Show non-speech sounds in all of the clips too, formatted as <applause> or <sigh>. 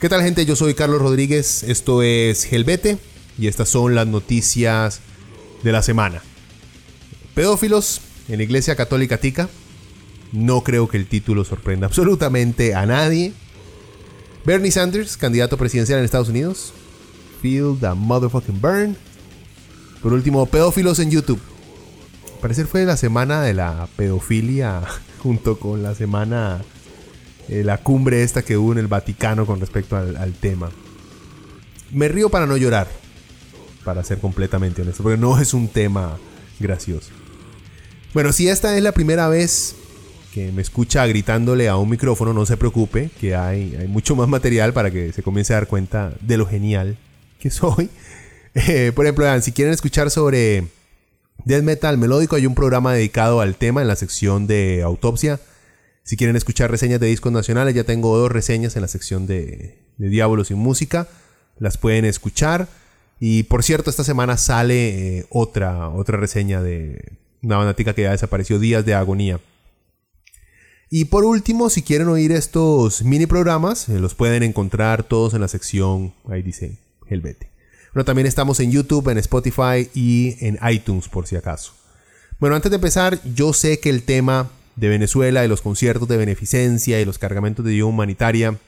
¿Qué tal gente? Yo soy Carlos Rodríguez, esto es Helvete y estas son las noticias de la semana. Pedófilos en la Iglesia Católica Tica. No creo que el título sorprenda absolutamente a nadie. Bernie Sanders, candidato presidencial en Estados Unidos. Feel the motherfucking burn. Por último, pedófilos en YouTube. Al parecer fue la semana de la pedofilia <laughs> junto con la semana eh, la cumbre esta que hubo en el Vaticano con respecto al, tema. Me río para no llorar, para ser completamente honesto, porque no es un tema gracioso. Bueno, si esta es la primera vez que me escucha gritándole a un micrófono, no se preocupe, que hay, mucho más material para que se comience a dar cuenta de lo genial que soy. <laughs> Eh, por ejemplo, si quieren escuchar sobre death metal melódico, hay un programa dedicado al tema en la sección de autopsia si quieren escuchar reseñas de discos nacionales, ya tengo dos reseñas en la sección de, Diábolos y Música. Las pueden escuchar. Y por cierto, esta semana sale eh, otra, otra reseña de una bandática que ya desapareció, Días de Agonía. Y por último, si quieren oír estos mini programas, eh, los pueden encontrar todos en la sección, ahí dice, Helvete. Bueno, también estamos en YouTube, en Spotify y en iTunes por si acaso. Bueno, antes de empezar, yo sé que el tema de Venezuela, de los conciertos de beneficencia y los cargamentos de ayuda humanitaria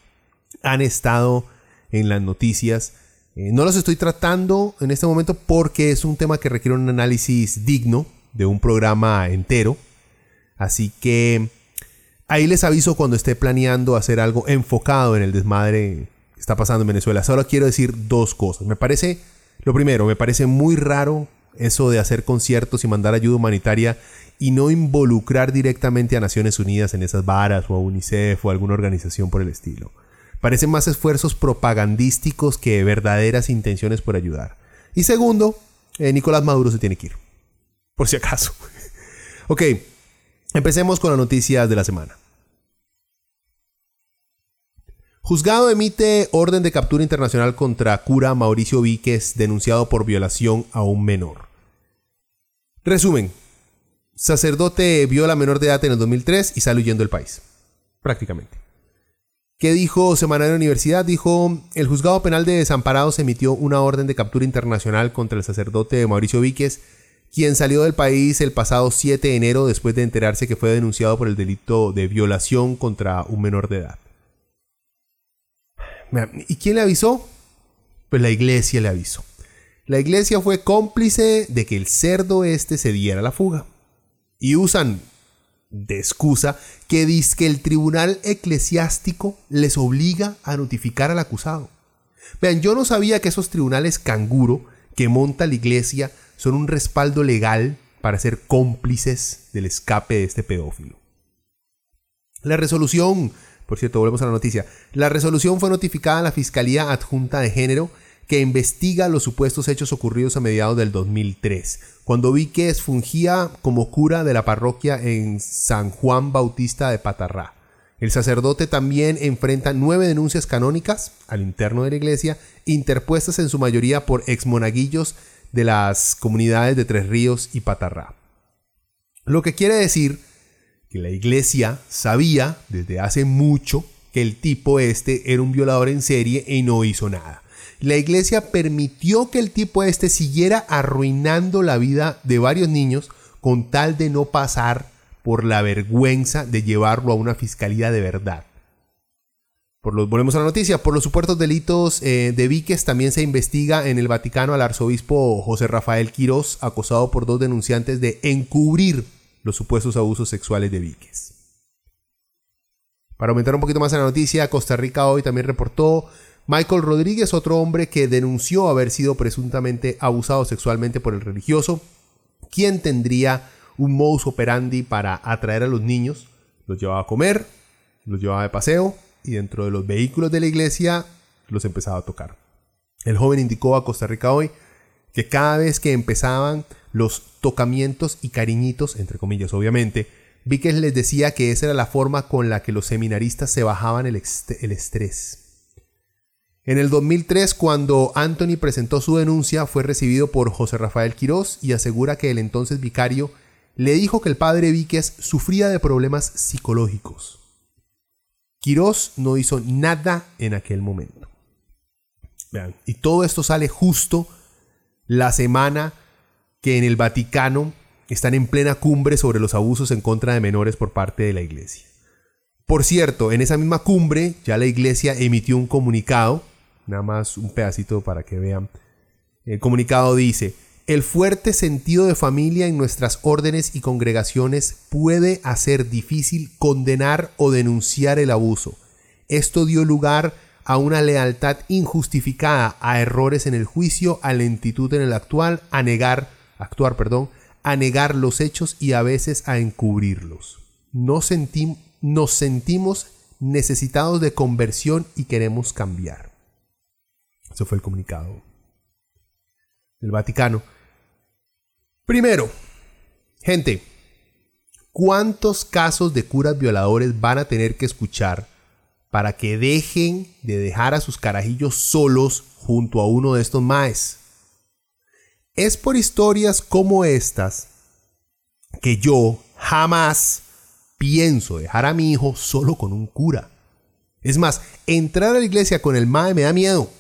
han estado en las noticias. Eh, no los estoy tratando en este momento porque es un tema que requiere un análisis digno de un programa entero. Así que ahí les aviso cuando esté planeando hacer algo enfocado en el desmadre que está pasando en Venezuela. Solo quiero decir dos cosas. Me parece, lo primero, me parece muy raro eso de hacer conciertos y mandar ayuda humanitaria y no involucrar directamente a Naciones Unidas en esas varas o a UNICEF o alguna organización por el estilo. Parecen más esfuerzos propagandísticos que verdaderas intenciones por ayudar. Y segundo, eh, Nicolás Maduro se tiene que ir. Por si acaso. <laughs> ok, empecemos con las noticias de la semana. Juzgado emite orden de captura internacional contra cura Mauricio Víquez denunciado por violación a un menor. Resumen, sacerdote vio a la menor de edad en el 2003 y sale huyendo del país. Prácticamente. ¿Qué dijo Semanario Universidad? Dijo, el juzgado penal de Desamparados emitió una orden de captura internacional contra el sacerdote Mauricio Víquez, quien salió del país el pasado 7 de enero después de enterarse que fue denunciado por el delito de violación contra un menor de edad. ¿Y quién le avisó? Pues la iglesia le avisó. La iglesia fue cómplice de que el cerdo este se diera la fuga y usan de excusa que dice que el tribunal eclesiástico les obliga a notificar al acusado. Vean, yo no sabía que esos tribunales canguro que monta la iglesia son un respaldo legal para ser cómplices del escape de este pedófilo. La resolución, por cierto, volvemos a la noticia, la resolución fue notificada a la Fiscalía Adjunta de Género que investiga los supuestos hechos ocurridos a mediados del 2003, cuando Víquez fungía como cura de la parroquia en San Juan Bautista de Patarrá. El sacerdote también enfrenta nueve denuncias canónicas al interno de la iglesia, interpuestas en su mayoría por exmonaguillos de las comunidades de Tres Ríos y Patarrá. Lo que quiere decir que la iglesia sabía desde hace mucho que el tipo este era un violador en serie y no hizo nada la iglesia permitió que el tipo este siguiera arruinando la vida de varios niños con tal de no pasar por la vergüenza de llevarlo a una fiscalía de verdad. Por los, volvemos a la noticia. Por los supuestos delitos eh, de Víquez también se investiga en el Vaticano al arzobispo José Rafael Quirós, acosado por dos denunciantes de encubrir los supuestos abusos sexuales de Víquez. Para aumentar un poquito más la noticia, Costa Rica hoy también reportó Michael Rodríguez, otro hombre que denunció haber sido presuntamente abusado sexualmente por el religioso, quien tendría un modus operandi para atraer a los niños, los llevaba a comer, los llevaba de paseo y dentro de los vehículos de la iglesia los empezaba a tocar. El joven indicó a Costa Rica hoy que cada vez que empezaban los tocamientos y cariñitos, entre comillas obviamente, Víquez les decía que esa era la forma con la que los seminaristas se bajaban el, el estrés. En el 2003, cuando Anthony presentó su denuncia, fue recibido por José Rafael Quirós y asegura que el entonces vicario le dijo que el padre Víquez sufría de problemas psicológicos. Quirós no hizo nada en aquel momento. Vean, y todo esto sale justo la semana que en el Vaticano están en plena cumbre sobre los abusos en contra de menores por parte de la Iglesia. Por cierto, en esa misma cumbre ya la Iglesia emitió un comunicado, nada más un pedacito para que vean. El comunicado dice, el fuerte sentido de familia en nuestras órdenes y congregaciones puede hacer difícil condenar o denunciar el abuso. Esto dio lugar a una lealtad injustificada, a errores en el juicio, a lentitud en el actual, a negar, actuar, perdón, a negar los hechos y a veces a encubrirlos. Nos, nos sentimos necesitados de conversión y queremos cambiar. Eso fue el comunicado del Vaticano. Primero, gente, ¿cuántos casos de curas violadores van a tener que escuchar para que dejen de dejar a sus carajillos solos junto a uno de estos maes? Es por historias como estas que yo jamás pienso dejar a mi hijo solo con un cura. Es más, entrar a la iglesia con el mae me da miedo.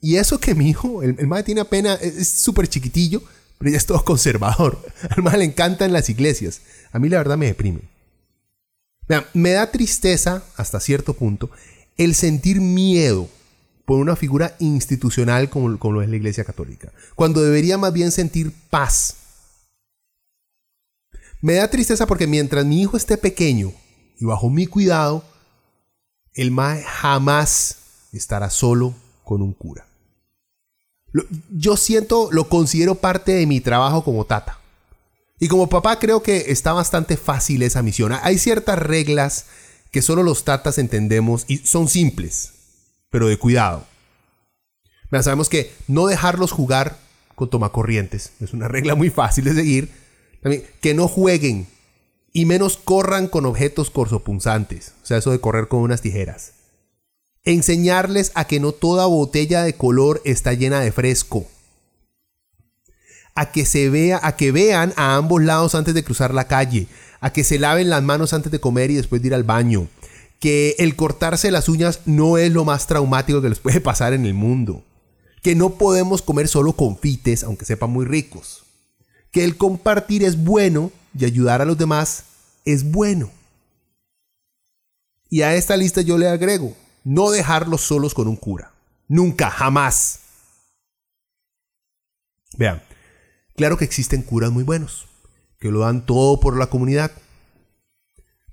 Y eso que mi hijo, el, el mae tiene apenas, es súper chiquitillo, pero ya es todo conservador. <laughs> Al mae le encantan las iglesias. A mí la verdad me deprime. Me da tristeza, hasta cierto punto, el sentir miedo por una figura institucional como, lo es la Iglesia Católica, cuando debería más bien sentir paz. Me da tristeza porque mientras mi hijo esté pequeño y bajo mi cuidado, el MAE jamás estará solo con un cura. Yo siento, lo considero parte de mi trabajo como tata. Y como papá creo que está bastante fácil esa misión. Hay ciertas reglas que solo los tatas entendemos y son simples pero de cuidado. sabemos que no dejarlos jugar con tomacorrientes es una regla muy fácil de seguir. Que no jueguen y menos corran con objetos corsopunzantes, o sea, eso de correr con unas tijeras. Enseñarles a que no toda botella de color está llena de fresco. A que se vea, a que vean a ambos lados antes de cruzar la calle, a que se laven las manos antes de comer y después de ir al baño, que el cortarse las uñas no es lo más traumático que les puede pasar en el mundo, que no podemos comer solo confites, aunque sepan muy ricos, que el compartir es bueno y ayudar a los demás es bueno. Y a esta lista yo le agrego, no dejarlos solos con un cura. Nunca, jamás. Vean, claro que existen curas muy buenos, que lo dan todo por la comunidad,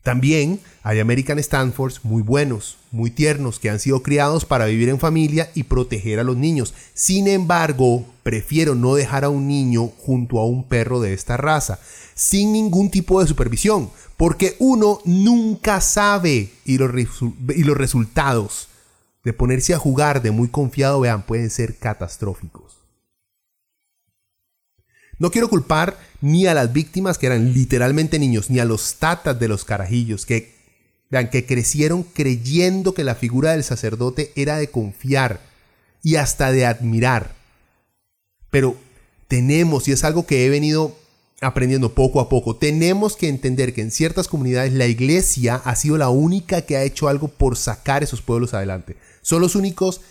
también hay American Stanfords muy buenos, muy tiernos, que han sido criados para vivir en familia y proteger a los niños. Sin embargo, prefiero no dejar a un niño junto a un perro de esta raza, sin ningún tipo de supervisión, porque uno nunca sabe y los, y los resultados de ponerse a jugar de muy confiado, vean, pueden ser catastróficos. No quiero culpar ni a las víctimas, que eran literalmente niños, ni a los tatas de los carajillos, que, vean, que crecieron creyendo que la figura del sacerdote era de confiar y hasta de admirar. Pero tenemos, y es algo que he venido aprendiendo poco a poco, tenemos que entender que en ciertas comunidades la iglesia ha sido la única que ha hecho algo por sacar esos pueblos adelante. Son los únicos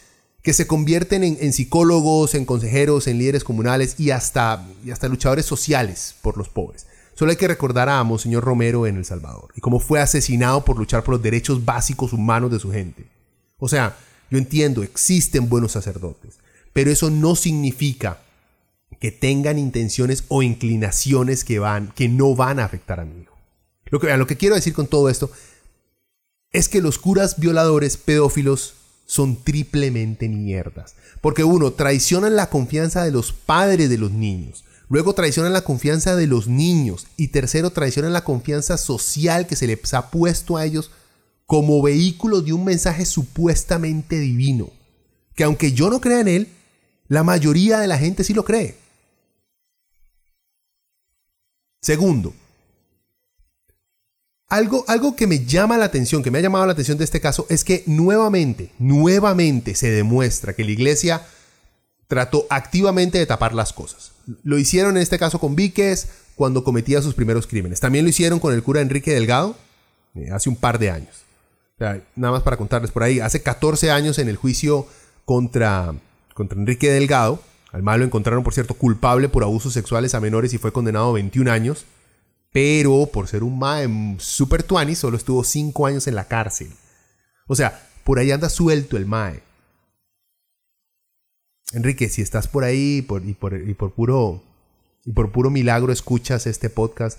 que se convierten en, psicólogos, en consejeros, en líderes comunales y hasta, hasta luchadores sociales por los pobres. Solo hay que recordar a Monseñor Romero en El Salvador y cómo fue asesinado por luchar por los derechos básicos humanos de su gente. O sea, yo entiendo, existen buenos sacerdotes, pero eso no significa que tengan intenciones o inclinaciones que, van, que no van a afectar a mi hijo. Lo que, lo que quiero decir con todo esto es que los curas violadores pedófilos son triplemente mierdas. Porque uno, traicionan la confianza de los padres de los niños. Luego traicionan la confianza de los niños. Y tercero, traicionan la confianza social que se les ha puesto a ellos como vehículo de un mensaje supuestamente divino. Que aunque yo no crea en él, la mayoría de la gente sí lo cree. Segundo, algo, algo que me llama la atención, que me ha llamado la atención de este caso, es que nuevamente, nuevamente se demuestra que la iglesia trató activamente de tapar las cosas. Lo hicieron en este caso con Víquez cuando cometía sus primeros crímenes. También lo hicieron con el cura Enrique Delgado eh, hace un par de años. nada más para contarles por ahí, hace 14 años en el juicio contra, contra Enrique Delgado, al malo encontraron, por cierto, culpable por abusos sexuales a menores y fue condenado a 21 años pero por ser un mae super tuani solo estuvo 5 años en la cárcel. O sea, por ahí anda suelto el mae. Enrique, si estás por ahí y, por, puro, y por puro milagro escuchas este podcast,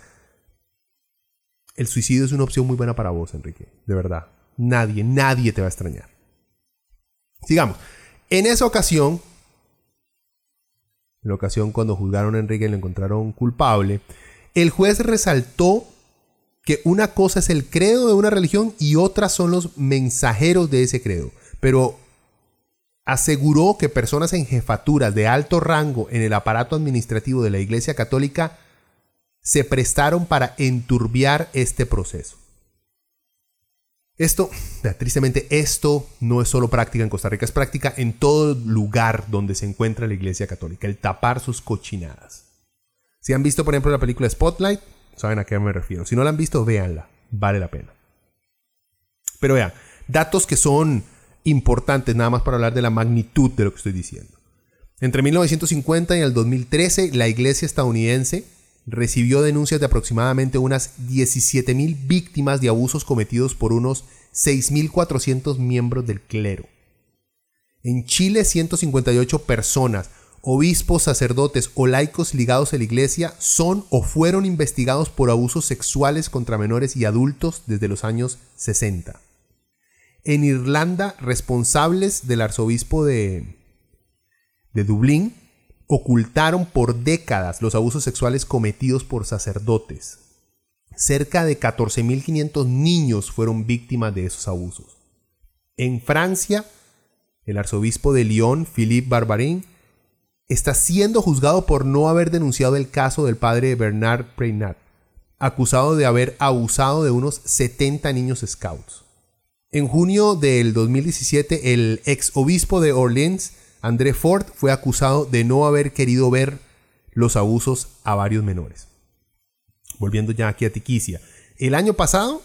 el suicidio es una opción muy buena para vos, Enrique. De verdad. Nadie, nadie te va a extrañar. Sigamos. En esa ocasión, en la ocasión cuando juzgaron a Enrique y lo encontraron culpable, el juez resaltó que una cosa es el credo de una religión y otra son los mensajeros de ese credo. Pero aseguró que personas en jefaturas de alto rango en el aparato administrativo de la Iglesia Católica se prestaron para enturbiar este proceso. Esto, tristemente, esto no es solo práctica en Costa Rica, es práctica en todo lugar donde se encuentra la Iglesia Católica, el tapar sus cochinadas. Si han visto, por ejemplo, la película Spotlight, saben a qué me refiero. Si no la han visto, véanla. Vale la pena. Pero vean, datos que son importantes nada más para hablar de la magnitud de lo que estoy diciendo. Entre 1950 y el 2013, la iglesia estadounidense recibió denuncias de aproximadamente unas 17.000 víctimas de abusos cometidos por unos 6.400 miembros del clero. En Chile, 158 personas, obispos, sacerdotes o laicos ligados a la iglesia son o fueron investigados por abusos sexuales contra menores y adultos desde los años 60. En Irlanda, responsables del arzobispo de, de Dublín ocultaron por décadas los abusos sexuales cometidos por sacerdotes. Cerca de 14.500 niños fueron víctimas de esos abusos. En Francia, el arzobispo de Lyon, Philippe Barbarin, está siendo juzgado por no haber denunciado el caso del padre Bernard Preynat, acusado de haber abusado de unos 70 niños scouts. En junio del 2017, el ex obispo de Orleans, André Ford, fue acusado de no haber querido ver los abusos a varios menores. Volviendo ya aquí a Tiquicia. El año pasado,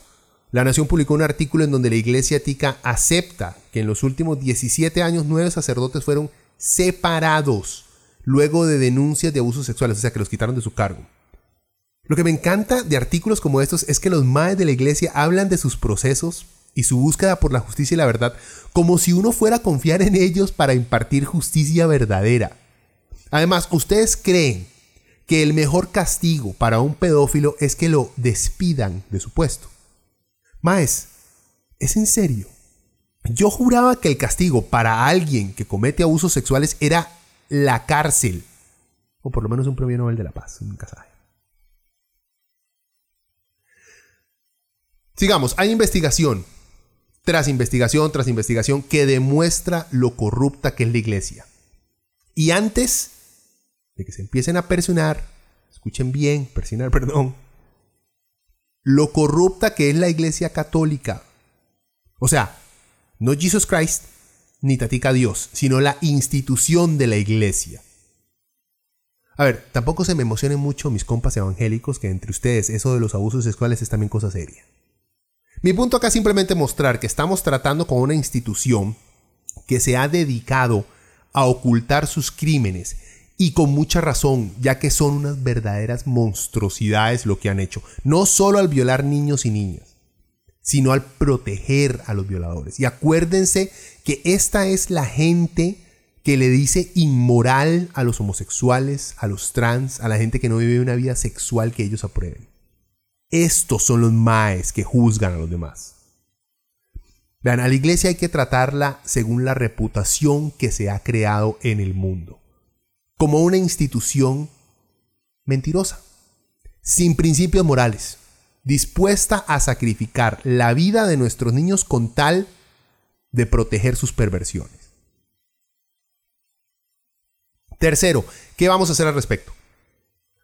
la Nación publicó un artículo en donde la iglesia tica acepta que en los últimos 17 años nueve sacerdotes fueron separados luego de denuncias de abusos sexuales, o sea, que los quitaron de su cargo. Lo que me encanta de artículos como estos es que los maes de la iglesia hablan de sus procesos y su búsqueda por la justicia y la verdad como si uno fuera a confiar en ellos para impartir justicia verdadera. Además, ¿ustedes creen que el mejor castigo para un pedófilo es que lo despidan de su puesto? Maes, ¿es en serio? Yo juraba que el castigo para alguien que comete abusos sexuales era la cárcel. O por lo menos un premio Nobel de la Paz, nunca sabe. Sigamos, hay investigación, tras investigación, tras investigación, que demuestra lo corrupta que es la iglesia. Y antes de que se empiecen a persionar, escuchen bien, persionar, <laughs> perdón, lo corrupta que es la iglesia católica. O sea, no Jesus Christ, ni tatica Dios, sino la institución de la iglesia. A ver, tampoco se me emocionen mucho mis compas evangélicos que entre ustedes eso de los abusos sexuales es también cosa seria. Mi punto acá es simplemente mostrar que estamos tratando con una institución que se ha dedicado a ocultar sus crímenes y con mucha razón, ya que son unas verdaderas monstruosidades lo que han hecho, no solo al violar niños y niñas, sino al proteger a los violadores. Y acuérdense que esta es la gente que le dice inmoral a los homosexuales, a los trans, a la gente que no vive una vida sexual que ellos aprueben. Estos son los maes que juzgan a los demás. Vean, a la iglesia hay que tratarla según la reputación que se ha creado en el mundo, como una institución mentirosa, sin principios morales, dispuesta a sacrificar la vida de nuestros niños con tal de proteger sus perversiones. Tercero, ¿qué vamos a hacer al respecto?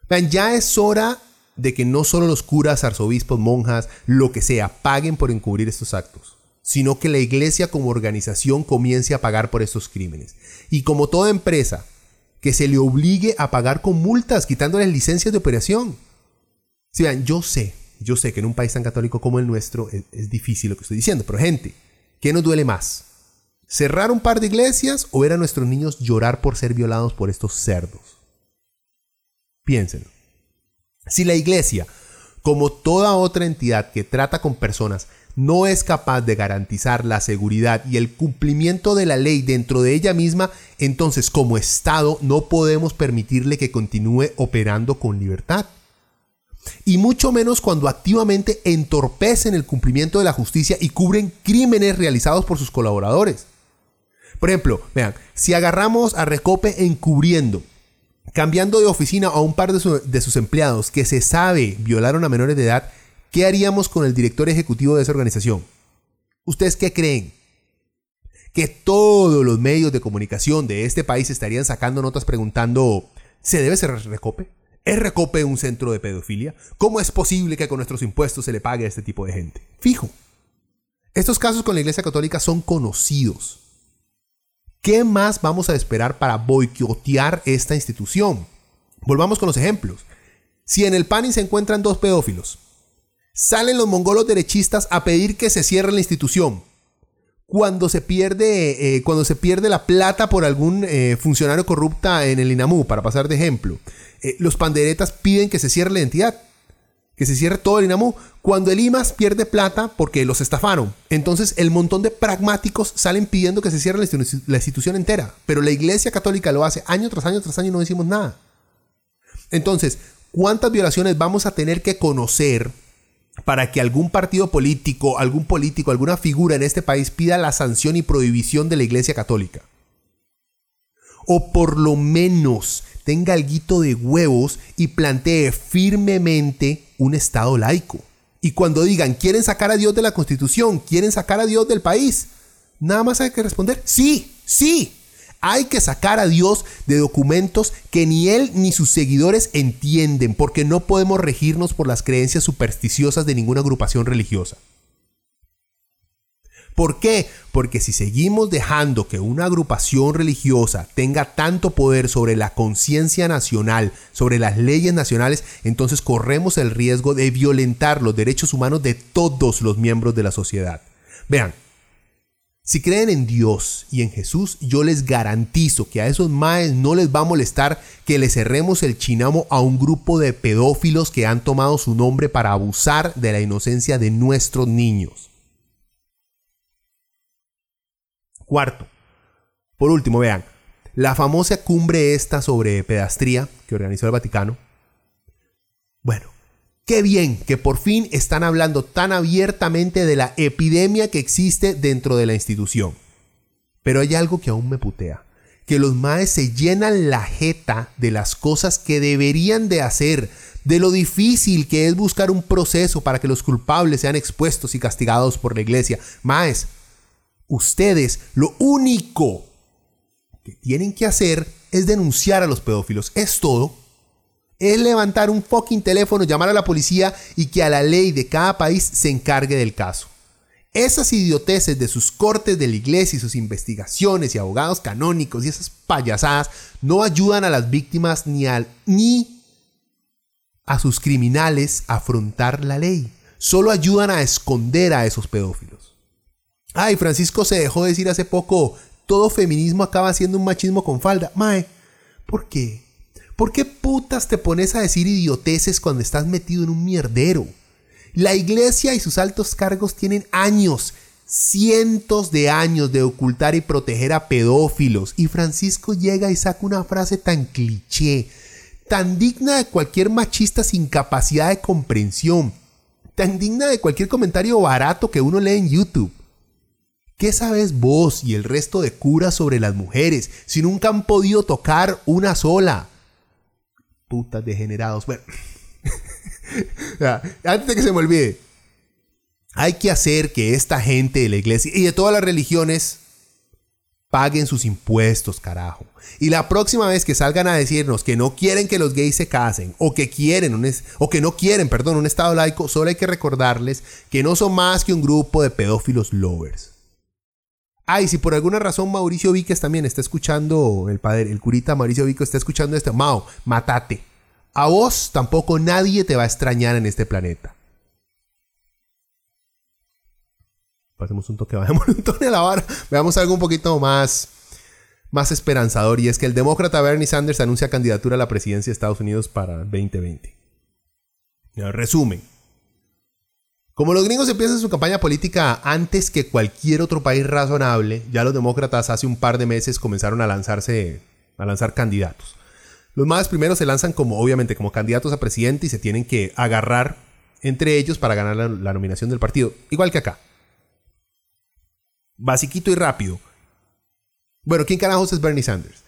Vean, ya es hora de que no solo los curas, arzobispos, monjas, lo que sea, paguen por encubrir estos actos, sino que la iglesia como organización comience a pagar por estos crímenes. Y como toda empresa, que se le obligue a pagar con multas, quitándoles licencias de operación. Si vean, yo sé, yo sé que en un país tan católico como el nuestro es, es difícil lo que estoy diciendo, pero gente, ¿qué nos duele más? ¿Cerrar un par de iglesias o ver a nuestros niños llorar por ser violados por estos cerdos? Piénsenlo. Si la iglesia, como toda otra entidad que trata con personas, no es capaz de garantizar la seguridad y el cumplimiento de la ley dentro de ella misma, entonces como Estado no podemos permitirle que continúe operando con libertad. Y mucho menos cuando activamente entorpecen el cumplimiento de la justicia y cubren crímenes realizados por sus colaboradores. Por ejemplo, vean, si agarramos a Recope encubriendo cambiando de oficina a un par de, sus empleados que se sabe violaron a menores de edad, ¿qué haríamos con el director ejecutivo de esa organización? ¿Ustedes qué creen? Que todos los medios de comunicación de este país estarían sacando notas preguntando, ¿se debe cerrar Recope? ¿Es Recope un centro de pedofilia? ¿Cómo es posible que con nuestros impuestos se le pague a este tipo de gente? Fijo. Estos casos con la Iglesia Católica son conocidos. ¿Qué más vamos a esperar para boicotear esta institución? Volvamos con los ejemplos. Si en el PANI se encuentran dos pedófilos, salen los mongolos derechistas a pedir que se cierre la institución. Cuando se pierde, eh, cuando se pierde la plata por algún eh, funcionario corrupta en el INAMU, para pasar de ejemplo, eh, los panderetas piden que se cierre la entidad que se cierre todo el INAMU, cuando el IMAS pierde plata porque los estafaron. Entonces el montón de pragmáticos salen pidiendo que se cierre la institución entera, pero la Iglesia Católica lo hace año tras año tras año y no decimos nada. Entonces, ¿cuántas violaciones vamos a tener que conocer para que algún partido político, algún político, alguna figura en este país pida la sanción y prohibición de la Iglesia Católica? O por lo menos tenga algo de huevos y plantee firmemente un Estado laico. Y cuando digan, quieren sacar a Dios de la Constitución, quieren sacar a Dios del país, nada más hay que responder, sí, sí. Hay que sacar a Dios de documentos que ni él ni sus seguidores entienden, porque no podemos regirnos por las creencias supersticiosas de ninguna agrupación religiosa. ¿Por qué? Porque si seguimos dejando que una agrupación religiosa tenga tanto poder sobre la conciencia nacional, sobre las leyes nacionales, entonces corremos el riesgo de violentar los derechos humanos de todos los miembros de la sociedad. Vean, si creen en Dios y en Jesús, yo les garantizo que a esos maes no les va a molestar que le cerremos el chinamo a un grupo de pedófilos que han tomado su nombre para abusar de la inocencia de nuestros niños. Cuarto, por último, vean, la famosa cumbre esta sobre pedastría que organizó el Vaticano. Bueno, qué bien que por fin están hablando tan abiertamente de la epidemia que existe dentro de la institución. Pero hay algo que aún me putea, que los maes se llenan la jeta de las cosas que deberían de hacer, de lo difícil que es buscar un proceso para que los culpables sean expuestos y castigados por la iglesia. Maes, Ustedes lo único que tienen que hacer es denunciar a los pedófilos. Es todo. Es levantar un fucking teléfono, llamar a la policía y que a la ley de cada país se encargue del caso. Esas idioteces de sus cortes de la iglesia y sus investigaciones y abogados canónicos y esas payasadas no ayudan a las víctimas ni, al, ni a sus criminales a afrontar la ley. Solo ayudan a esconder a esos pedófilos. Ay, Francisco se dejó decir hace poco, todo feminismo acaba siendo un machismo con falda. Mae, ¿por qué? ¿Por qué putas te pones a decir idioteces cuando estás metido en un mierdero? La iglesia y sus altos cargos tienen años, cientos de años de ocultar y proteger a pedófilos. Y Francisco llega y saca una frase tan cliché, tan digna de cualquier machista sin capacidad de comprensión, tan digna de cualquier comentario barato que uno lee en YouTube. ¿Qué sabes vos y el resto de curas sobre las mujeres si nunca han podido tocar una sola? Putas degenerados. Bueno, <laughs> antes de que se me olvide, hay que hacer que esta gente de la iglesia y de todas las religiones paguen sus impuestos, carajo. Y la próxima vez que salgan a decirnos que no quieren que los gays se casen, o que quieren, un o que no quieren, perdón, un estado laico, solo hay que recordarles que no son más que un grupo de pedófilos lovers. Ay, si por alguna razón Mauricio Víquez también está escuchando, el padre, el curita Mauricio Víquez está escuchando esto, Mao, matate. A vos tampoco nadie te va a extrañar en este planeta. Pasemos un toque, <laughs> bajemos un toque a la vara. Veamos algo un poquito más, más esperanzador. Y es que el demócrata Bernie Sanders anuncia candidatura a la presidencia de Estados Unidos para 2020. Resumen. Como los gringos empiezan su campaña política antes que cualquier otro país razonable, ya los demócratas hace un par de meses comenzaron a lanzarse, a lanzar candidatos. Los más primeros se lanzan como, obviamente, como candidatos a presidente y se tienen que agarrar entre ellos para ganar la nominación del partido, igual que acá. Basiquito y rápido. Bueno, ¿quién carajos es Bernie Sanders?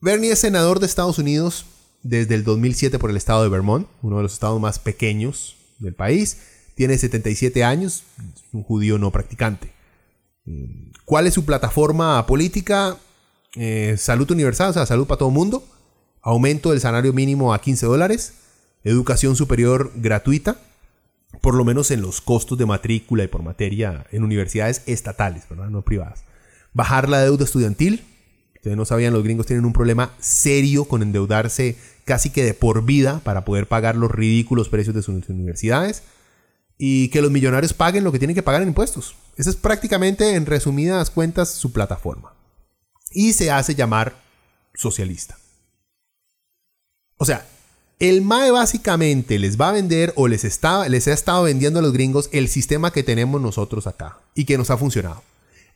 Bernie es senador de Estados Unidos desde el 2007 por el estado de Vermont, uno de los estados más pequeños del país. Tiene 77 años, es un judío no practicante. ¿Cuál es su plataforma política? Eh, salud universal, o sea, salud para todo el mundo. Aumento del salario mínimo a 15 dólares. Educación superior gratuita por lo menos en los costos de matrícula y por materia en universidades estatales, ¿verdad? no privadas. Bajar la deuda estudiantil. Ustedes no sabían, los gringos tienen un problema serio con endeudarse casi que de por vida para poder pagar los ridículos precios de sus universidades. Y que los millonarios paguen lo que tienen que pagar en impuestos. Esa es prácticamente, en resumidas cuentas, su plataforma. Y se hace llamar socialista. O sea, el MAE básicamente les va a vender o les, les ha estado vendiendo a los gringos el sistema que tenemos nosotros acá y que nos ha funcionado.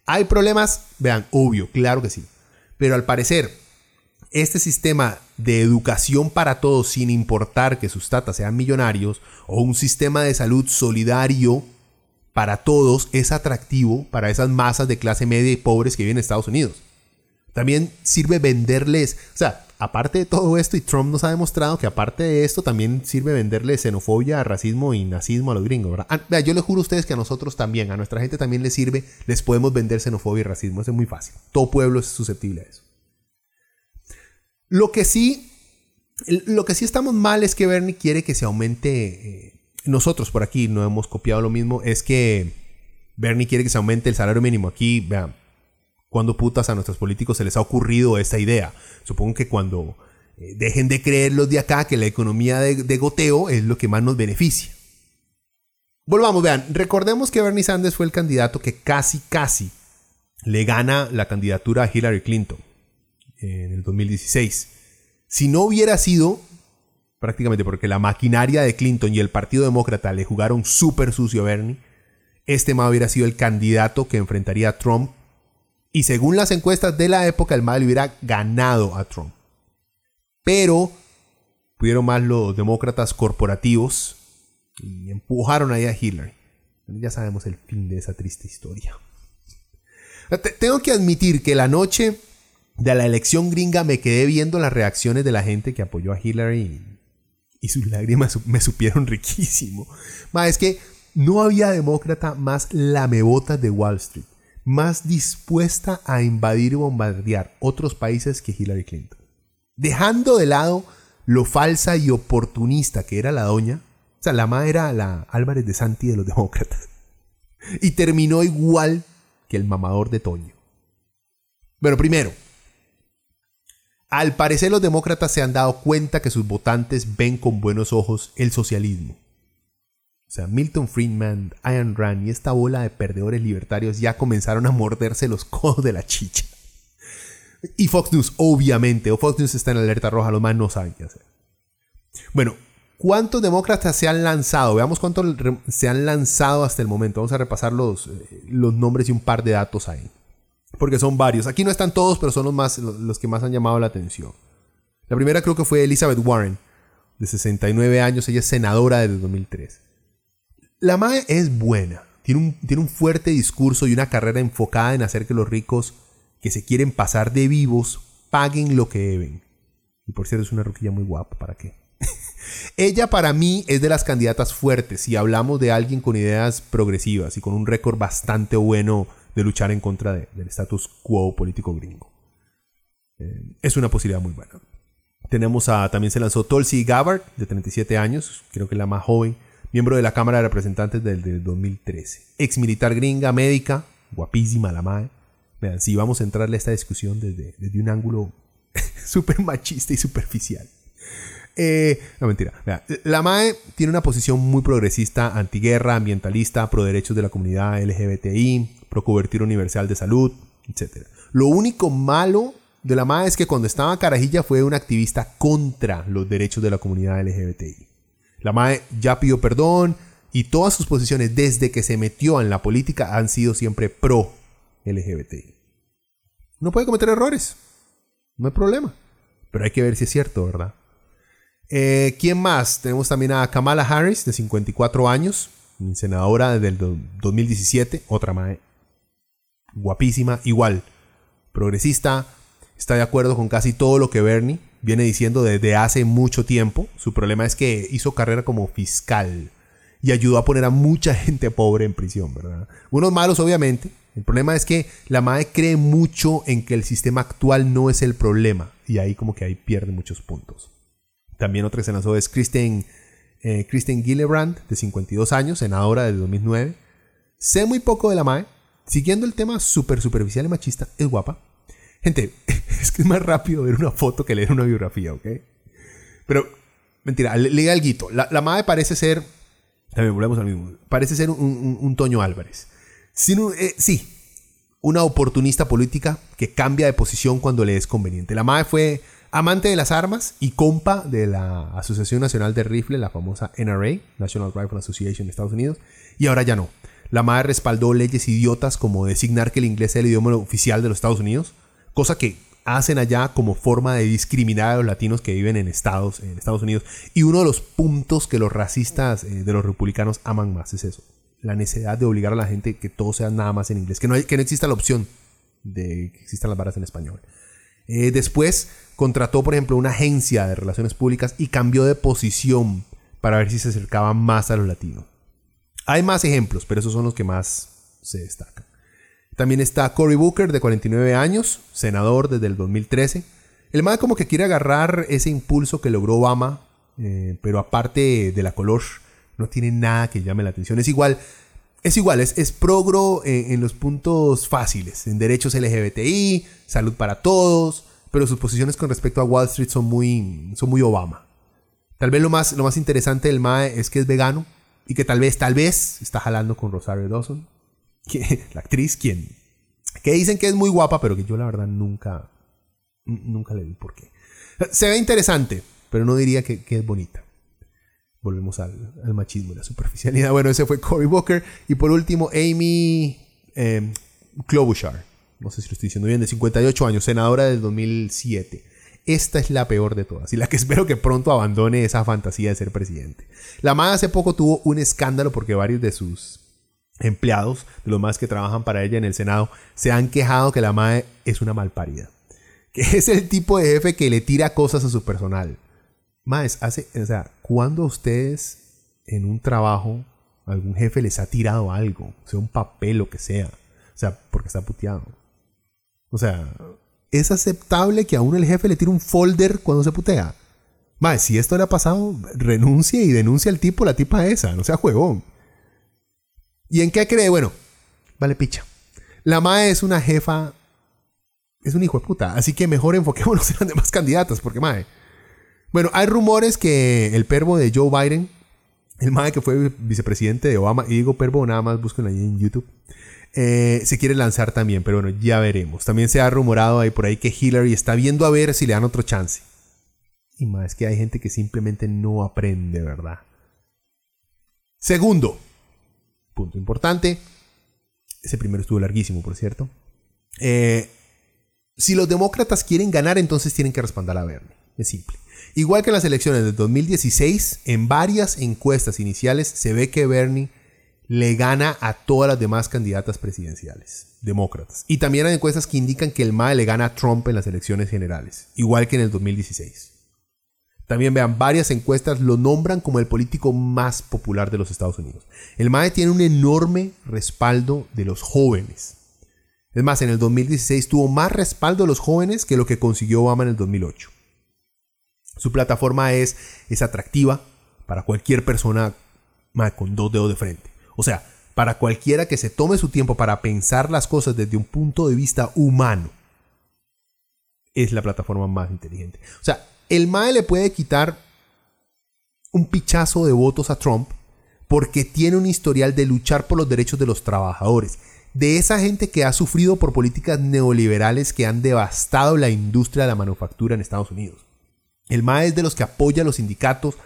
¿Hay problemas? Vean, obvio, claro que sí. Pero al parecer, este sistema de educación para todos sin importar que sus tatas sean millonarios o un sistema de salud solidario para todos es atractivo para esas masas de clase media y pobres que viven en Estados Unidos. También sirve venderles, o sea, aparte de todo esto, y Trump nos ha demostrado que aparte de esto también sirve venderle xenofobia, racismo y nazismo a los gringos, ¿verdad? Ah, yo les juro a ustedes que a nosotros también, a nuestra gente también les sirve, les podemos vender xenofobia y racismo, eso es muy fácil. Todo pueblo es susceptible a eso. Lo que sí, lo que sí estamos mal es que Bernie quiere que se aumente, eh, nosotros por aquí no hemos copiado lo mismo, es que Bernie quiere que se aumente el salario mínimo. Aquí, vean, cuando putas a nuestros políticos se les ha ocurrido esta idea. Supongo que cuando eh, dejen de creer los de acá que la economía de, goteo es lo que más nos beneficia. Volvamos, vean, recordemos que Bernie Sanders fue el candidato que casi, casi le gana la candidatura a Hillary Clinton en el 2016. Si no hubiera sido, prácticamente porque la maquinaria de Clinton y el Partido Demócrata le jugaron súper sucio a Bernie, este más hubiera sido el candidato que enfrentaría a Trump y según las encuestas de la época, el mal hubiera ganado a Trump. Pero pudieron más los demócratas corporativos y empujaron ahí a Hillary. Ya sabemos el fin de esa triste historia. Tengo que admitir que la noche de la elección gringa me quedé viendo las reacciones de la gente que apoyó a Hillary y, sus lágrimas <laughs> me supieron riquísimo. Más es que no había demócrata más lamebotas de Wall Street más dispuesta a invadir y bombardear otros países que Hillary Clinton. Dejando de lado lo falsa y oportunista que era la doña, o sea, la madre era la Álvarez de Santi de los demócratas. Y terminó igual que el mamador de Toño. Bueno, primero, al parecer los demócratas se han dado cuenta que sus votantes ven con buenos ojos el socialismo. O sea, Milton Friedman, Ian Rand y esta bola de perdedores libertarios ya comenzaron a morderse los codos de la chicha. Y Fox News, obviamente, o Fox News está en alerta roja, los más no saben qué hacer. Bueno, ¿cuántos demócratas se han lanzado? Veamos cuántos se han lanzado hasta el momento. Vamos a repasar los, eh, los nombres y un par de datos ahí. Porque son varios. Aquí no están todos, pero son los, más, los que más han llamado la atención. La primera creo que fue Elizabeth Warren, de 69 años. Ella es senadora desde 2003. La MAE es buena, Tiene un, tiene un fuerte discurso y una carrera enfocada en hacer que los ricos que se quieren pasar de vivos paguen lo que deben. Y por cierto, es una roquilla muy guapa, ¿para qué? <laughs> Ella para mí es de las candidatas fuertes si hablamos de alguien con ideas progresivas y con un récord bastante bueno de luchar en contra del status quo político gringo. Eh, es una posibilidad muy buena. Tenemos a, también se lanzó Tulsi Gabbard, de 37 años, creo que la más joven, miembro de la Cámara de Representantes del, 2013. Ex militar gringa, médica, guapísima la madre. Vean, si vamos a entrarle a esta discusión desde, desde un ángulo <laughs> súper machista y superficial. Eh, no, mentira. la MAE tiene una posición muy progresista, antiguerra, ambientalista, pro derechos de la comunidad LGBTI, pro cobertura universal de salud, etc. Lo único malo de la MAE es que cuando estaba Carajilla fue una activista contra los derechos de la comunidad LGBTI. La MAE ya pidió perdón y todas sus posiciones desde que se metió en la política han sido siempre pro LGBTI. No puede cometer errores, no hay problema, pero hay que ver si es cierto, ¿verdad? Eh, ¿Quién más? Tenemos también a Kamala Harris, de 54 años, senadora del 2017, otra mae. Guapísima, igual, progresista, está de acuerdo con casi todo lo que Bernie viene diciendo desde hace mucho tiempo. Su problema es que hizo carrera como fiscal y ayudó a poner a mucha <laughs> gente pobre en prisión, ¿verdad? Unos malos, obviamente. El problema es que la MAE cree mucho en que el sistema actual no es el problema y ahí como que ahí pierde muchos puntos. También otra que es Kristen, eh, Kristen Gillibrand, de 52 años, senadora del 2009. Sé muy poco de la MAE. Siguiendo el tema súper superficial y machista, es guapa. Gente, <laughs> es que es más rápido ver una foto que leer una biografía, ¿ok? Pero, mentira, le, algo. La, la MAE parece ser, también volvemos al mismo, parece ser un, Toño Álvarez. Eh, sí, una oportunista política que cambia de posición cuando le es conveniente. La MAE fue amante de las armas y compa de la Asociación Nacional de Rifle, la famosa NRA, National Rifle Association de Estados Unidos, y ahora ya no. La MAE respaldó leyes idiotas como designar que el inglés sea el idioma oficial de los Estados Unidos, cosa que hacen allá como forma de discriminar a los latinos que viven en Estados, en Estados Unidos. Y uno de los puntos que los racistas eh, de los republicanos aman más es eso, la necesidad de obligar a la gente que todo sea nada más en inglés, que no, que exista la opción de que existan las varas en español. Eh, después contrató, por ejemplo, una agencia de relaciones públicas y cambió de posición para ver si se acercaba más a los latinos. Hay más ejemplos, pero esos son los que más se destacan. También está Cory Booker, de 49 años, senador desde el 2013. El MAE como que quiere agarrar ese impulso que logró Obama, eh, pero aparte de la color, no tiene nada que llame la atención. Es igual, es igual, es, progro en, en, los puntos fáciles, en derechos LGBTI, salud para todos, pero sus posiciones con respecto a Wall Street son muy, son muy Obama. Tal vez lo más, lo más interesante del MAE es que es vegano y que tal vez, tal vez está jalando con Rosario Dawson, que, <laughs> la actriz, quien, que dicen que es muy guapa, pero que yo la verdad nunca, nunca le vi por qué. Se ve interesante, pero no diría que, es bonita. Volvemos al, machismo y la superficialidad. <laughs> Bueno, ese fue Cory Booker. Y por último, Amy eh, Klobuchar no sé si lo estoy diciendo bien, de 58 años, senadora del 2007. Esta es la peor de todas y la que <laughs> espero que pronto abandone esa fantasía de ser presidente. La MAE hace poco tuvo un escándalo porque varios de sus empleados, de los más que trabajan para ella en el Senado, se han quejado que la MAE es una malparida. <laughs> Que es el tipo de jefe que le tira cosas a su personal. Más, hace, o sea, cuando ustedes en un trabajo, algún jefe les ha tirado algo, sea un papel, o que sea, o sea, porque está puteado. O sea, es aceptable que a uno el jefe le tire un folder cuando se putea. Mae, si esto le ha pasado, renuncie y denuncia al tipo, la tipa esa, no sea juegón. ¿Y en qué cree? Bueno, vale picha. La Mae es una jefa, es un hijo de puta, así que mejor enfoquémonos <laughs> en las demás candidatas, porque Mae. Bueno, hay rumores que el pervo de Joe Biden, el Mae que fue vicepresidente de Obama, y digo pervo, nada más búsquenlo ahí en YouTube eh, se quiere lanzar también, pero bueno, ya veremos. También se ha rumorado ahí por ahí que Hillary está viendo a ver si le dan otro chance. Y más que hay gente que simplemente no aprende, ¿verdad? Segundo, punto importante. Ese primero estuvo larguísimo, por cierto. Eh, si los demócratas quieren ganar, entonces tienen que respaldar a Bernie. Es simple. Igual que en las elecciones de 2016, en varias encuestas iniciales se ve que Bernie le gana a todas las demás candidatas presidenciales, demócratas. Y también hay encuestas que indican que el MAE le gana a Trump en las elecciones generales, igual que en el 2016. También vean, varias encuestas lo nombran como el político más popular de los Estados Unidos. El MAE tiene un enorme respaldo de los jóvenes. Es más, en el 2016 tuvo más respaldo de los jóvenes que lo que consiguió Obama en el 2008. Su plataforma es, es atractiva para cualquier persona con dos dedos de frente. O sea, para cualquiera que se tome su tiempo para pensar las cosas desde un punto de vista humano, es la plataforma más inteligente. O sea, el MAE le puede quitar un pichazo de votos a Trump porque tiene un historial de luchar por los derechos de los trabajadores, de esa gente que ha sufrido por políticas neoliberales que han devastado la industria de la manufactura en Estados Unidos. El MAE es de los que apoya a los sindicatos,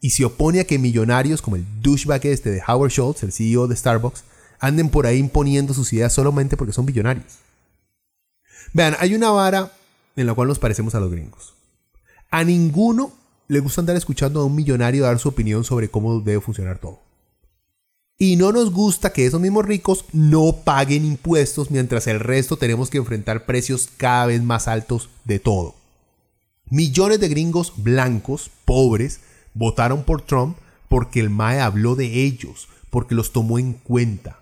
y se opone a que millonarios como el douchebag este de Howard Schultz, el CEO de Starbucks, anden por ahí imponiendo sus ideas solamente porque son millonarios. Vean, hay una vara en la cual nos parecemos a los gringos. A ninguno le gusta andar escuchando a un millonario dar su opinión sobre cómo debe funcionar todo. Y no nos gusta que esos mismos ricos no paguen impuestos mientras el resto tenemos que enfrentar precios cada vez más altos de todo. Millones de gringos blancos, pobres, votaron por Trump porque el MAE habló de ellos, porque los tomó en cuenta.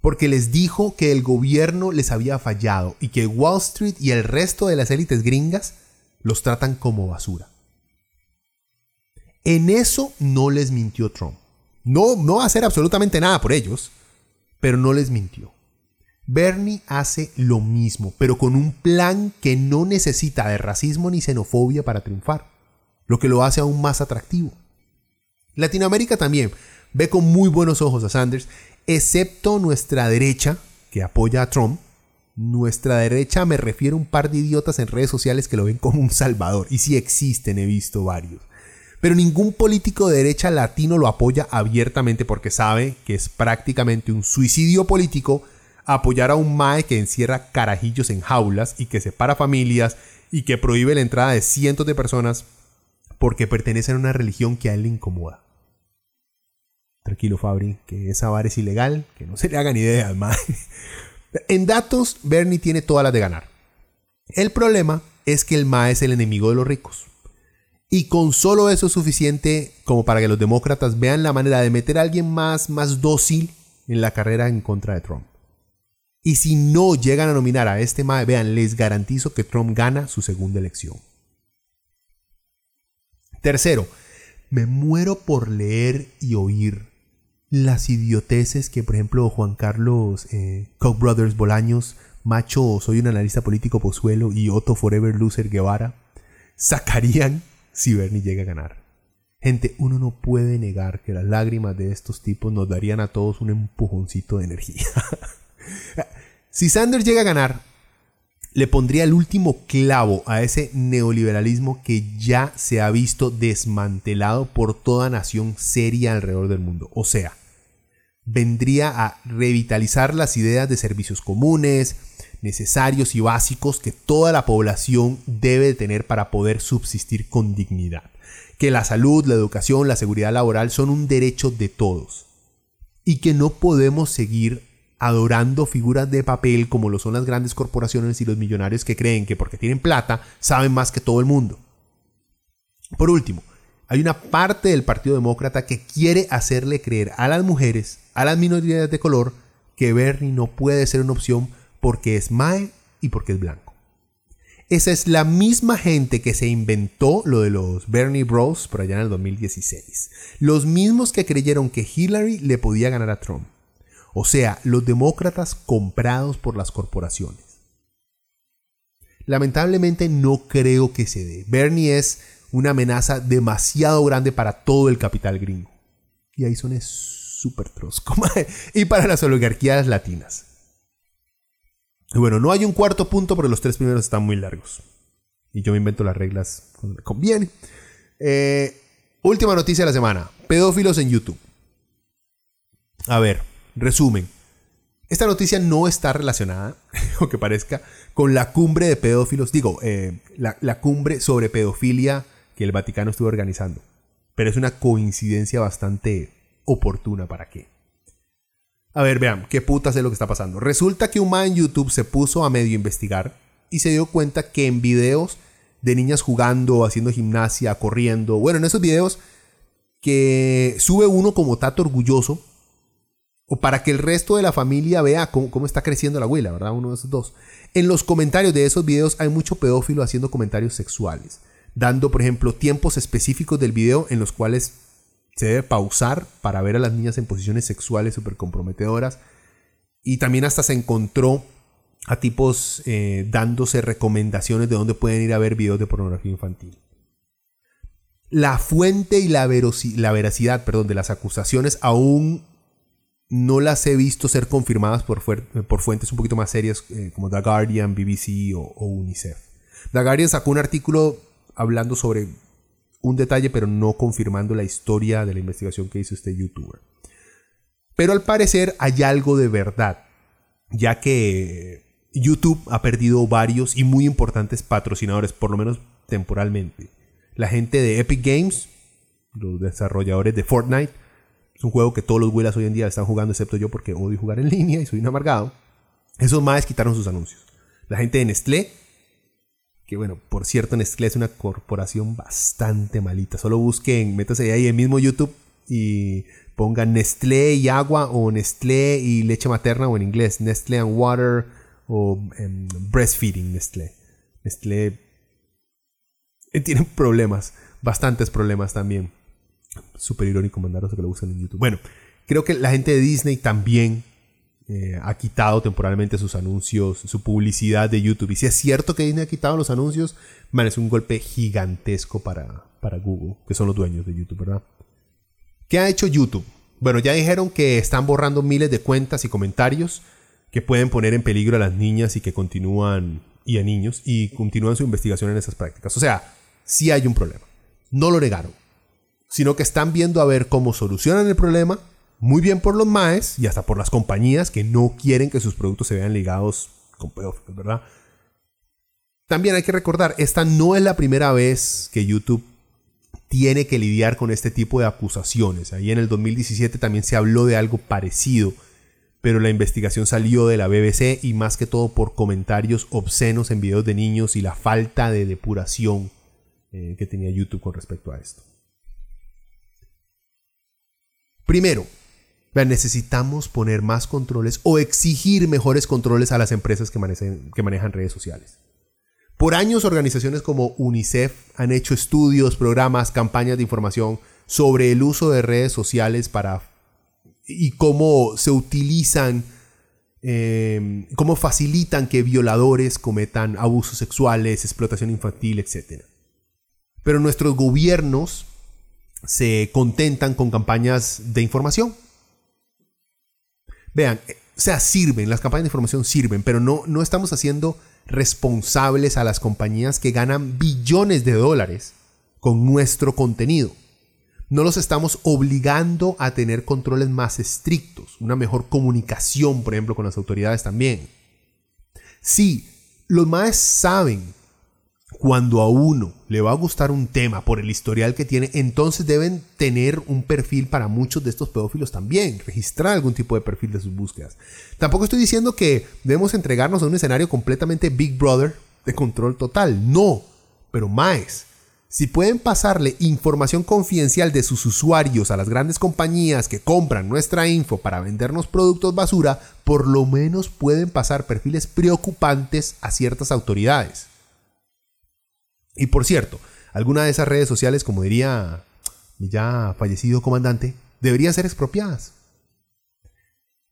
Porque les dijo que el gobierno les había fallado y que Wall Street y el resto de las élites gringas los tratan como basura. En eso no les mintió Trump. No, no va a hacer absolutamente nada por ellos, pero no les mintió. Bernie hace lo mismo, pero con un plan que no necesita de racismo ni xenofobia para triunfar lo que lo hace aún más atractivo. Latinoamérica también ve con muy buenos ojos a Sanders, excepto nuestra derecha, que apoya a Trump. Nuestra derecha me refiero a un par de idiotas en redes sociales que lo ven como un salvador, y sí existen, he visto varios. Pero ningún político de derecha latino lo apoya abiertamente porque sabe que es prácticamente un suicidio político apoyar a un MAE que encierra carajillos en jaulas y que separa familias y que prohíbe la entrada de cientos de personas porque pertenecen a una religión que a él le incomoda. Tranquilo, Fabri, que esa vara es ilegal, que no se le hagan ideas, <laughs> más. En datos, Bernie tiene todas las de ganar. El problema es que el MA es el enemigo de los ricos. Y con solo eso es suficiente como para que los demócratas vean la manera de meter a alguien más, más dócil en la carrera en contra de Trump. Y si no llegan a nominar a este MAE, vean, les garantizo que Trump gana su segunda elección. Tercero, me muero por leer y oír las idioteces que, por ejemplo, Juan Carlos eh, Koch Brothers Bolaños, Macho Soy un analista político Pozuelo y Otto Forever Loser Guevara sacarían si Bernie llega a ganar. Gente, uno no puede negar que las lágrimas de estos tipos nos darían a todos un empujoncito de energía. <laughs> si Sanders llega a ganar, le pondría el último clavo a ese neoliberalismo que ya se ha visto desmantelado por toda nación seria alrededor del mundo. O sea, vendría a revitalizar las ideas de servicios comunes, necesarios y básicos que toda la población debe tener para poder subsistir con dignidad. Que la salud, la educación, la seguridad laboral son un derecho de todos. Y que no podemos seguir adorando figuras de papel como lo son las grandes corporaciones y los millonarios que creen que porque tienen plata saben más que todo el mundo. Por último, hay una parte del Partido Demócrata que quiere hacerle creer a las mujeres, a las minorías de color, que Bernie no puede ser una opción porque es Mae y porque es blanco. Esa es la misma gente que se inventó lo de los Bernie Bros por allá en el 2016. Los mismos que creyeron que Hillary le podía ganar a Trump. O sea, los demócratas comprados por las corporaciones. Lamentablemente no creo que se dé. Bernie es una amenaza demasiado grande para todo el capital gringo. Y ahí son súper trosco. <laughs> y para las oligarquías latinas. Y bueno, no hay un cuarto punto porque los tres primeros están muy largos. Y yo me invento las reglas cuando me conviene. Eh, última noticia de la semana. Pedófilos en YouTube. A ver, Resumen. Esta noticia no está relacionada, <laughs> aunque parezca, con la cumbre de pedófilos, digo, eh, la, cumbre sobre pedofilia que el Vaticano estuvo organizando. Pero es una coincidencia bastante oportuna para qué. A ver, vean, qué putas es lo que está pasando. Resulta que un man en YouTube se puso a medio investigar y se dio cuenta que en videos de niñas jugando, haciendo gimnasia, corriendo, bueno, en esos videos que sube uno como tato orgulloso, o para que el resto de la familia vea cómo, está creciendo la abuela, ¿verdad? Uno de esos dos. En los comentarios de esos videos hay mucho pedófilo haciendo comentarios sexuales, dando, por ejemplo, tiempos específicos del video en los cuales se debe pausar para ver a las niñas en posiciones sexuales súper comprometedoras. Y también hasta se encontró a tipos eh, dándose recomendaciones de dónde pueden ir a ver videos de pornografía infantil. La fuente y la, la veracidad perdón, de las acusaciones aún no las he visto ser confirmadas por, por fuentes un poquito más serias eh, como The Guardian, BBC o, o, UNICEF. The Guardian sacó un artículo hablando sobre un detalle pero no confirmando la historia de la investigación que hizo este youtuber. Pero al parecer hay algo de verdad, ya que YouTube ha perdido varios y muy importantes patrocinadores, por lo menos temporalmente. La gente de Epic Games, los desarrolladores de Fortnite, es un juego que todos los Willas hoy en día están jugando, excepto yo porque odio jugar en <laughs> línea y soy un amargado. Esos más quitaron sus anuncios. La gente de Nestlé, que bueno, por cierto, Nestlé es una corporación bastante malita. Solo busquen, métase ahí en mismo YouTube y pongan Nestlé y agua o Nestlé y leche materna o en inglés Nestlé and water o em, breastfeeding Nestlé. Nestlé eh, tiene problemas, bastantes problemas también. Súper irónico mandaros que lo usen en YouTube. Bueno, creo que la gente de Disney también eh, ha quitado temporalmente sus anuncios, su publicidad de YouTube. Y si es cierto que Disney ha quitado los anuncios, man, es un golpe gigantesco para, para Google, que son los dueños de YouTube, ¿verdad? ¿Qué ha hecho YouTube? Bueno, ya dijeron que están borrando miles de cuentas y comentarios que pueden poner en peligro a las niñas y que continúan, y a niños, y continúan su investigación en esas prácticas. O sea, sí hay un problema. No lo negaron, sino que están viendo a ver cómo solucionan el problema, muy bien por los maes y hasta por las compañías que no quieren que sus productos se vean ligados con pedófilos, ¿verdad? También hay que recordar, esta no es la primera vez que YouTube tiene que lidiar con este tipo de acusaciones. Ahí en el 2017 también se habló de algo parecido pero la investigación salió de la BBC y más que todo por comentarios obscenos en videos de niños y la falta de depuración eh, que tenía YouTube con respecto a esto. Primero, necesitamos poner más controles o exigir mejores controles a las empresas que manejan redes sociales. Por años organizaciones como UNICEF han hecho estudios, programas, campañas de información sobre el uso de redes sociales para y cómo se utilizan, eh, cómo facilitan que violadores cometan abusos sexuales, explotación infantil, etc. Pero nuestros gobiernos se contentan con campañas de información. Vean, eh, o sea, sirven, las campañas de información sirven, pero no, no estamos haciendo responsables a las compañías que ganan billones de dólares con nuestro contenido no los estamos obligando a tener controles más estrictos, una mejor comunicación, por ejemplo, con las autoridades también. Sí, los más saben cuando a uno le va a gustar un tema por el historial que tiene, entonces deben tener un perfil para muchos de estos pedófilos también, registrar algún tipo de perfil de sus búsquedas. Tampoco estoy diciendo que debemos entregarnos a un escenario completamente Big Brother de control total, no, pero más si pueden pasarle información confidencial de sus usuarios a las grandes compañías que compran nuestra info para vendernos productos basura, por lo menos pueden pasar perfiles preocupantes a ciertas autoridades. Y por cierto, alguna de esas redes sociales, como diría mi ya fallecido comandante, deberían ser expropiadas.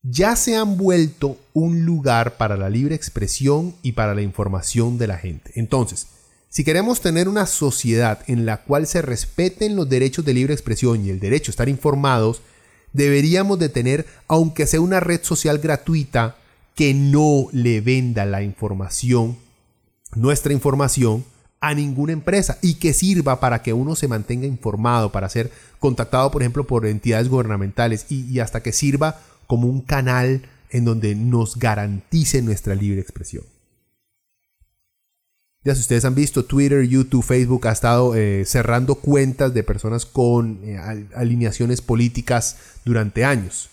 Ya se han vuelto un lugar para la libre expresión y para la información de la gente. Entonces, si queremos tener una sociedad en la cual se respeten los derechos de libre expresión y el derecho a estar informados, deberíamos de tener, aunque sea una red social gratuita, que no le venda la información, nuestra información, a ninguna empresa y que sirva para que uno se mantenga informado, para ser contactado, por ejemplo, por entidades gubernamentales y, hasta que sirva como un canal en donde nos garantice nuestra libre expresión. Ya si ustedes han visto, Twitter, YouTube, Facebook ha estado eh, cerrando cuentas de personas con eh, alineaciones políticas durante años.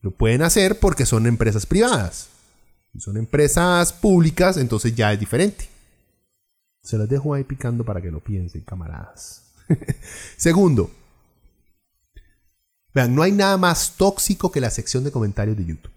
Lo pueden hacer porque son empresas privadas. Si son empresas públicas, entonces ya es diferente. Se las dejo ahí picando para que lo piensen, camaradas. <laughs> Segundo, vean, no hay nada más tóxico que la sección de comentarios de YouTube.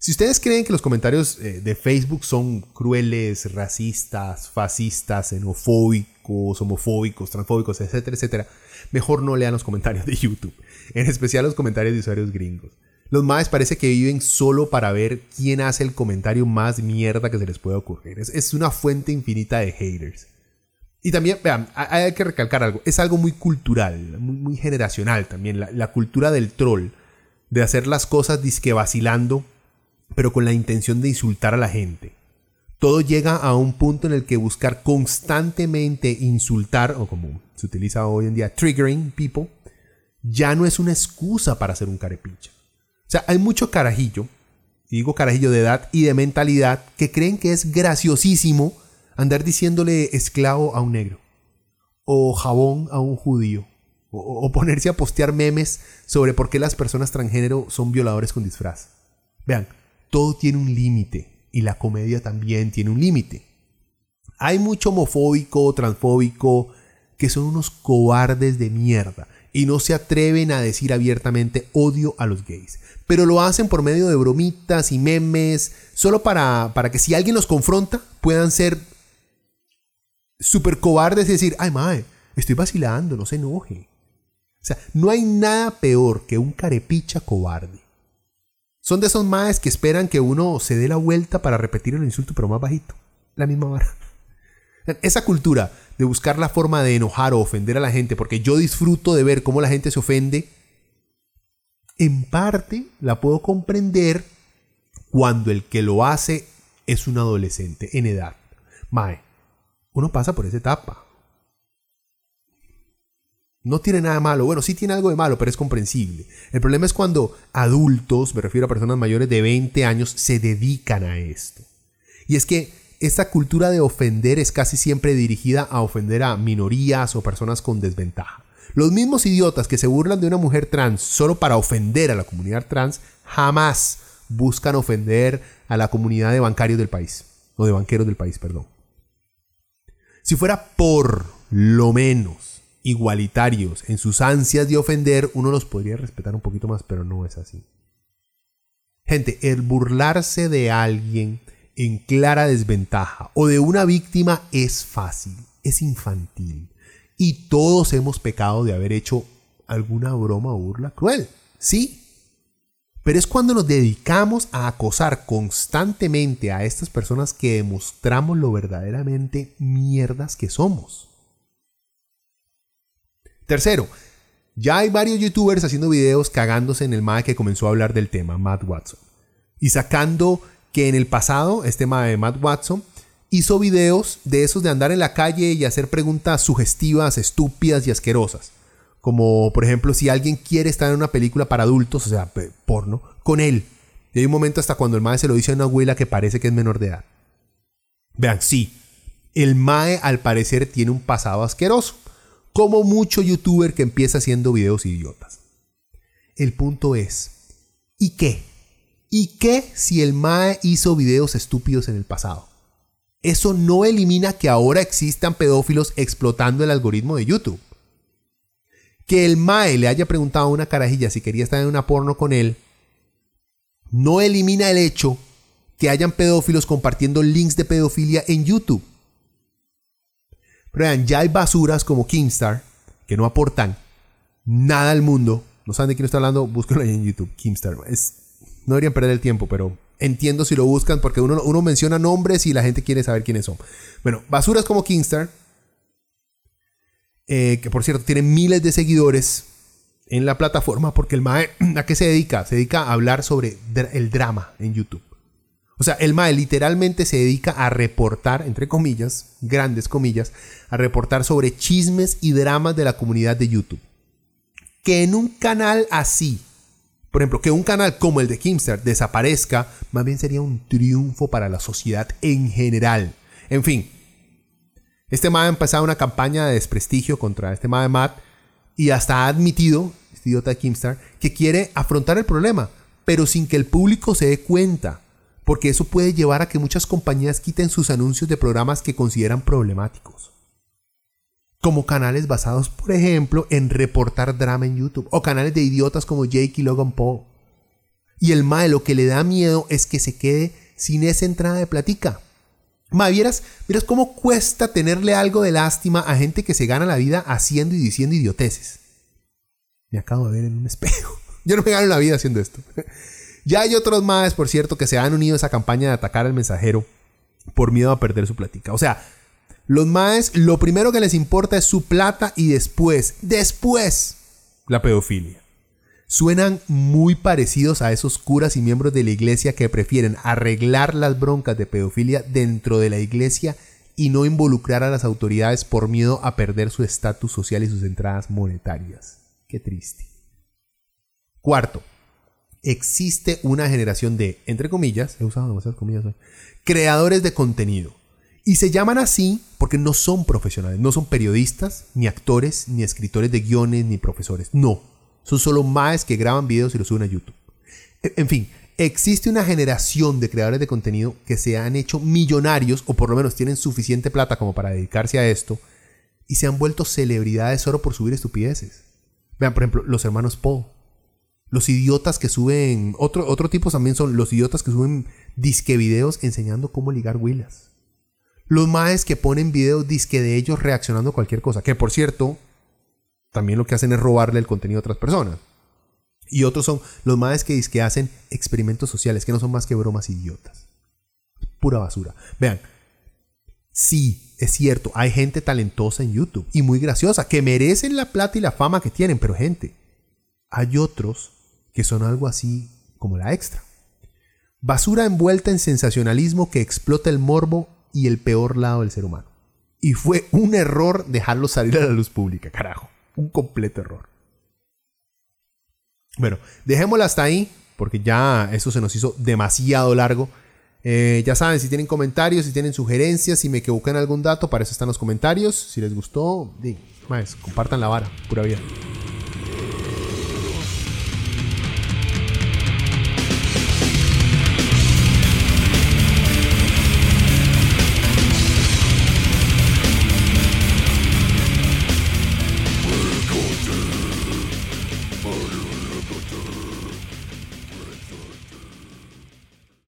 Si ustedes creen que los comentarios eh, de Facebook son crueles, racistas, fascistas, xenofóbicos, homofóbicos, transfóbicos, etcétera, etcétera, mejor no lean los comentarios de YouTube, en especial los comentarios de usuarios gringos. Los más parece que viven solo para ver quién hace el comentario más mierda que se les pueda ocurrir. Es, una fuente infinita de haters. Y también, vean, hay que recalcar algo. Es algo muy cultural, muy, generacional también. La, la, cultura del troll, de hacer las cosas disque vacilando pero con la intención de insultar a la gente. Todo llega a un punto en el que buscar constantemente insultar, o como se utiliza hoy en día, triggering people, ya no es una excusa para hacer un carepicha. O sea, hay mucho carajillo, digo carajillo de edad y de mentalidad, que creen que es graciosísimo andar diciéndole esclavo a un negro, o jabón a un judío, o ponerse a postear memes sobre por qué las personas transgénero son violadores con disfraz. Vean, todo tiene un límite y la comedia también tiene un límite. Hay mucho homofóbico, transfóbico, que son unos cobardes de mierda y no se atreven a decir abiertamente odio a los gays. Pero lo hacen por medio de bromitas y memes, solo para, para que si alguien los confronta puedan ser súper cobardes y decir, ay mae, estoy vacilando, no se enoje. O sea, no hay nada peor que un carepicha cobarde. Son de esos maes que esperan que uno se dé la vuelta para repetir el insulto, pero más bajito. La misma vara. Esa cultura de buscar la forma de enojar o ofender a la gente, porque yo disfruto de ver cómo la gente se ofende, en parte la puedo comprender cuando el que lo hace es un adolescente en edad. Mae, uno pasa por esa etapa. No tiene nada malo. Bueno, sí tiene algo de malo, pero es comprensible. El problema es cuando adultos, me refiero a personas mayores de 20 años, se dedican a esto. Y es que esta cultura de ofender es casi siempre dirigida a ofender a minorías o personas con desventaja. Los mismos idiotas que se burlan de una mujer trans solo para ofender a la comunidad trans, jamás buscan ofender a la comunidad de bancarios del país. O de banqueros del país, perdón. Si fuera por lo menos igualitarios en sus ansias de ofender, uno los podría respetar un poquito más, pero no es así. Gente, el burlarse de alguien en clara desventaja o de una víctima es fácil, es infantil. Y todos hemos pecado de haber hecho alguna broma o burla cruel. Sí. Pero es cuando nos dedicamos a acosar constantemente a estas personas que demostramos lo verdaderamente mierdas que somos. Tercero, ya hay varios youtubers haciendo videos cagándose en el MAE que comenzó a hablar del tema, Matt Watson. Y sacando que en el pasado, este MAE, Matt Watson, hizo videos de esos de andar en la calle y hacer preguntas sugestivas, estúpidas y asquerosas. Como por ejemplo si alguien quiere estar en una película para adultos, o sea, porno, con él. Y hay un momento hasta cuando el MAE se lo dice a una abuela que parece que es menor de edad. Vean, sí, el MAE al parecer tiene un pasado asqueroso como mucho youtuber que empieza haciendo videos idiotas. El punto es, ¿y qué? ¿Y qué si el MAE hizo videos estúpidos en el pasado? Eso no elimina que ahora existan pedófilos explotando el algoritmo de YouTube. Que el MAE le haya preguntado a una carajilla si quería estar en una porno con él, no elimina el hecho que hayan pedófilos compartiendo links de pedofilia en YouTube. Pero vean, ya hay basuras como Kingstar que no aportan nada al mundo. No saben de quién estoy hablando, búsquenlo ahí en YouTube, Kingstar. Es, no deberían perder el tiempo, pero entiendo si lo buscan porque uno, uno menciona nombres y la gente quiere saber quiénes son. Bueno, basuras como Kingstar, eh, que por cierto tiene miles de seguidores en la plataforma porque el MAE, <clears throat> ¿a qué se dedica? Se dedica a hablar sobre el drama en YouTube. O sea, el MAE literalmente se dedica a reportar, entre comillas, grandes comillas, a reportar sobre chismes y dramas de la comunidad de YouTube. Que en un canal así, Por ejemplo, que un canal como el de Kimster desaparezca, más bien sería un triunfo para la sociedad en general. En fin, este MAD ha empezado una campaña de desprestigio contra este MAD de Matt y hasta ha admitido, este idiota de Kimstar, que quiere afrontar el problema, pero sin que el público se dé cuenta, porque eso puede llevar a que muchas compañías quiten sus anuncios de programas que consideran problemáticos. Como canales basados, por ejemplo, en reportar drama en YouTube, o canales de idiotas como Jake y Logan Paul. Y el MAE lo que le da miedo es que se quede sin esa entrada de platica. Ma, ¿vieras, cómo cuesta tenerle algo de lástima a gente que se gana la vida haciendo y diciendo idioteces. Me acabo de ver en un espejo. <laughs> Yo no me gano la vida haciendo esto. <laughs> ya hay otros más, por cierto, que se han unido a esa campaña de atacar al mensajero por miedo a perder su platica. O sea, los maes, lo primero que les importa es su plata y después, después, la pedofilia suenan muy parecidos a esos curas y miembros de la iglesia que prefieren arreglar las broncas de pedofilia dentro de la iglesia y no involucrar a las autoridades por miedo a perder su estatus social y sus entradas monetarias. Qué triste. Cuarto, existe una generación de, entre comillas, he usado demasiadas comillas hoy, creadores de contenido. Y se llaman así porque no son profesionales, no son periodistas, ni actores, ni escritores de guiones, ni profesores. No, son solo más que graban videos y los suben a YouTube. E, en fin, existe una generación de creadores de contenido que se han hecho millonarios o por lo menos tienen suficiente plata como para dedicarse a esto y se han vuelto celebridades solo por subir estupideces. Vean, por ejemplo, los hermanos Paul. Los idiotas que suben, otro, otro tipo también son los idiotas que suben disque videos enseñando cómo ligar huilas. Los maes que ponen videos disque de ellos reaccionando a cualquier cosa. Que por cierto, también lo que hacen es robarle el contenido a otras personas. Y otros son los más que, que hacen experimentos sociales, que no son más que bromas idiotas. Pura basura. Vean, sí, es cierto, hay gente talentosa en YouTube y muy graciosa, que merecen la plata y la fama que tienen, pero gente, hay otros que son algo así como la extra. Basura envuelta en sensacionalismo que explota el morbo y el peor lado del ser humano. Y fue un error dejarlo salir a la luz pública, carajo un completo error. Bueno, dejémoslo hasta ahí, porque ya eso se nos hizo demasiado largo. Eh, ya saben, si tienen comentarios, si tienen sugerencias, si me equivoqué en algún dato, para eso están los comentarios. Si les gustó, di, compartan la vara, pura vida.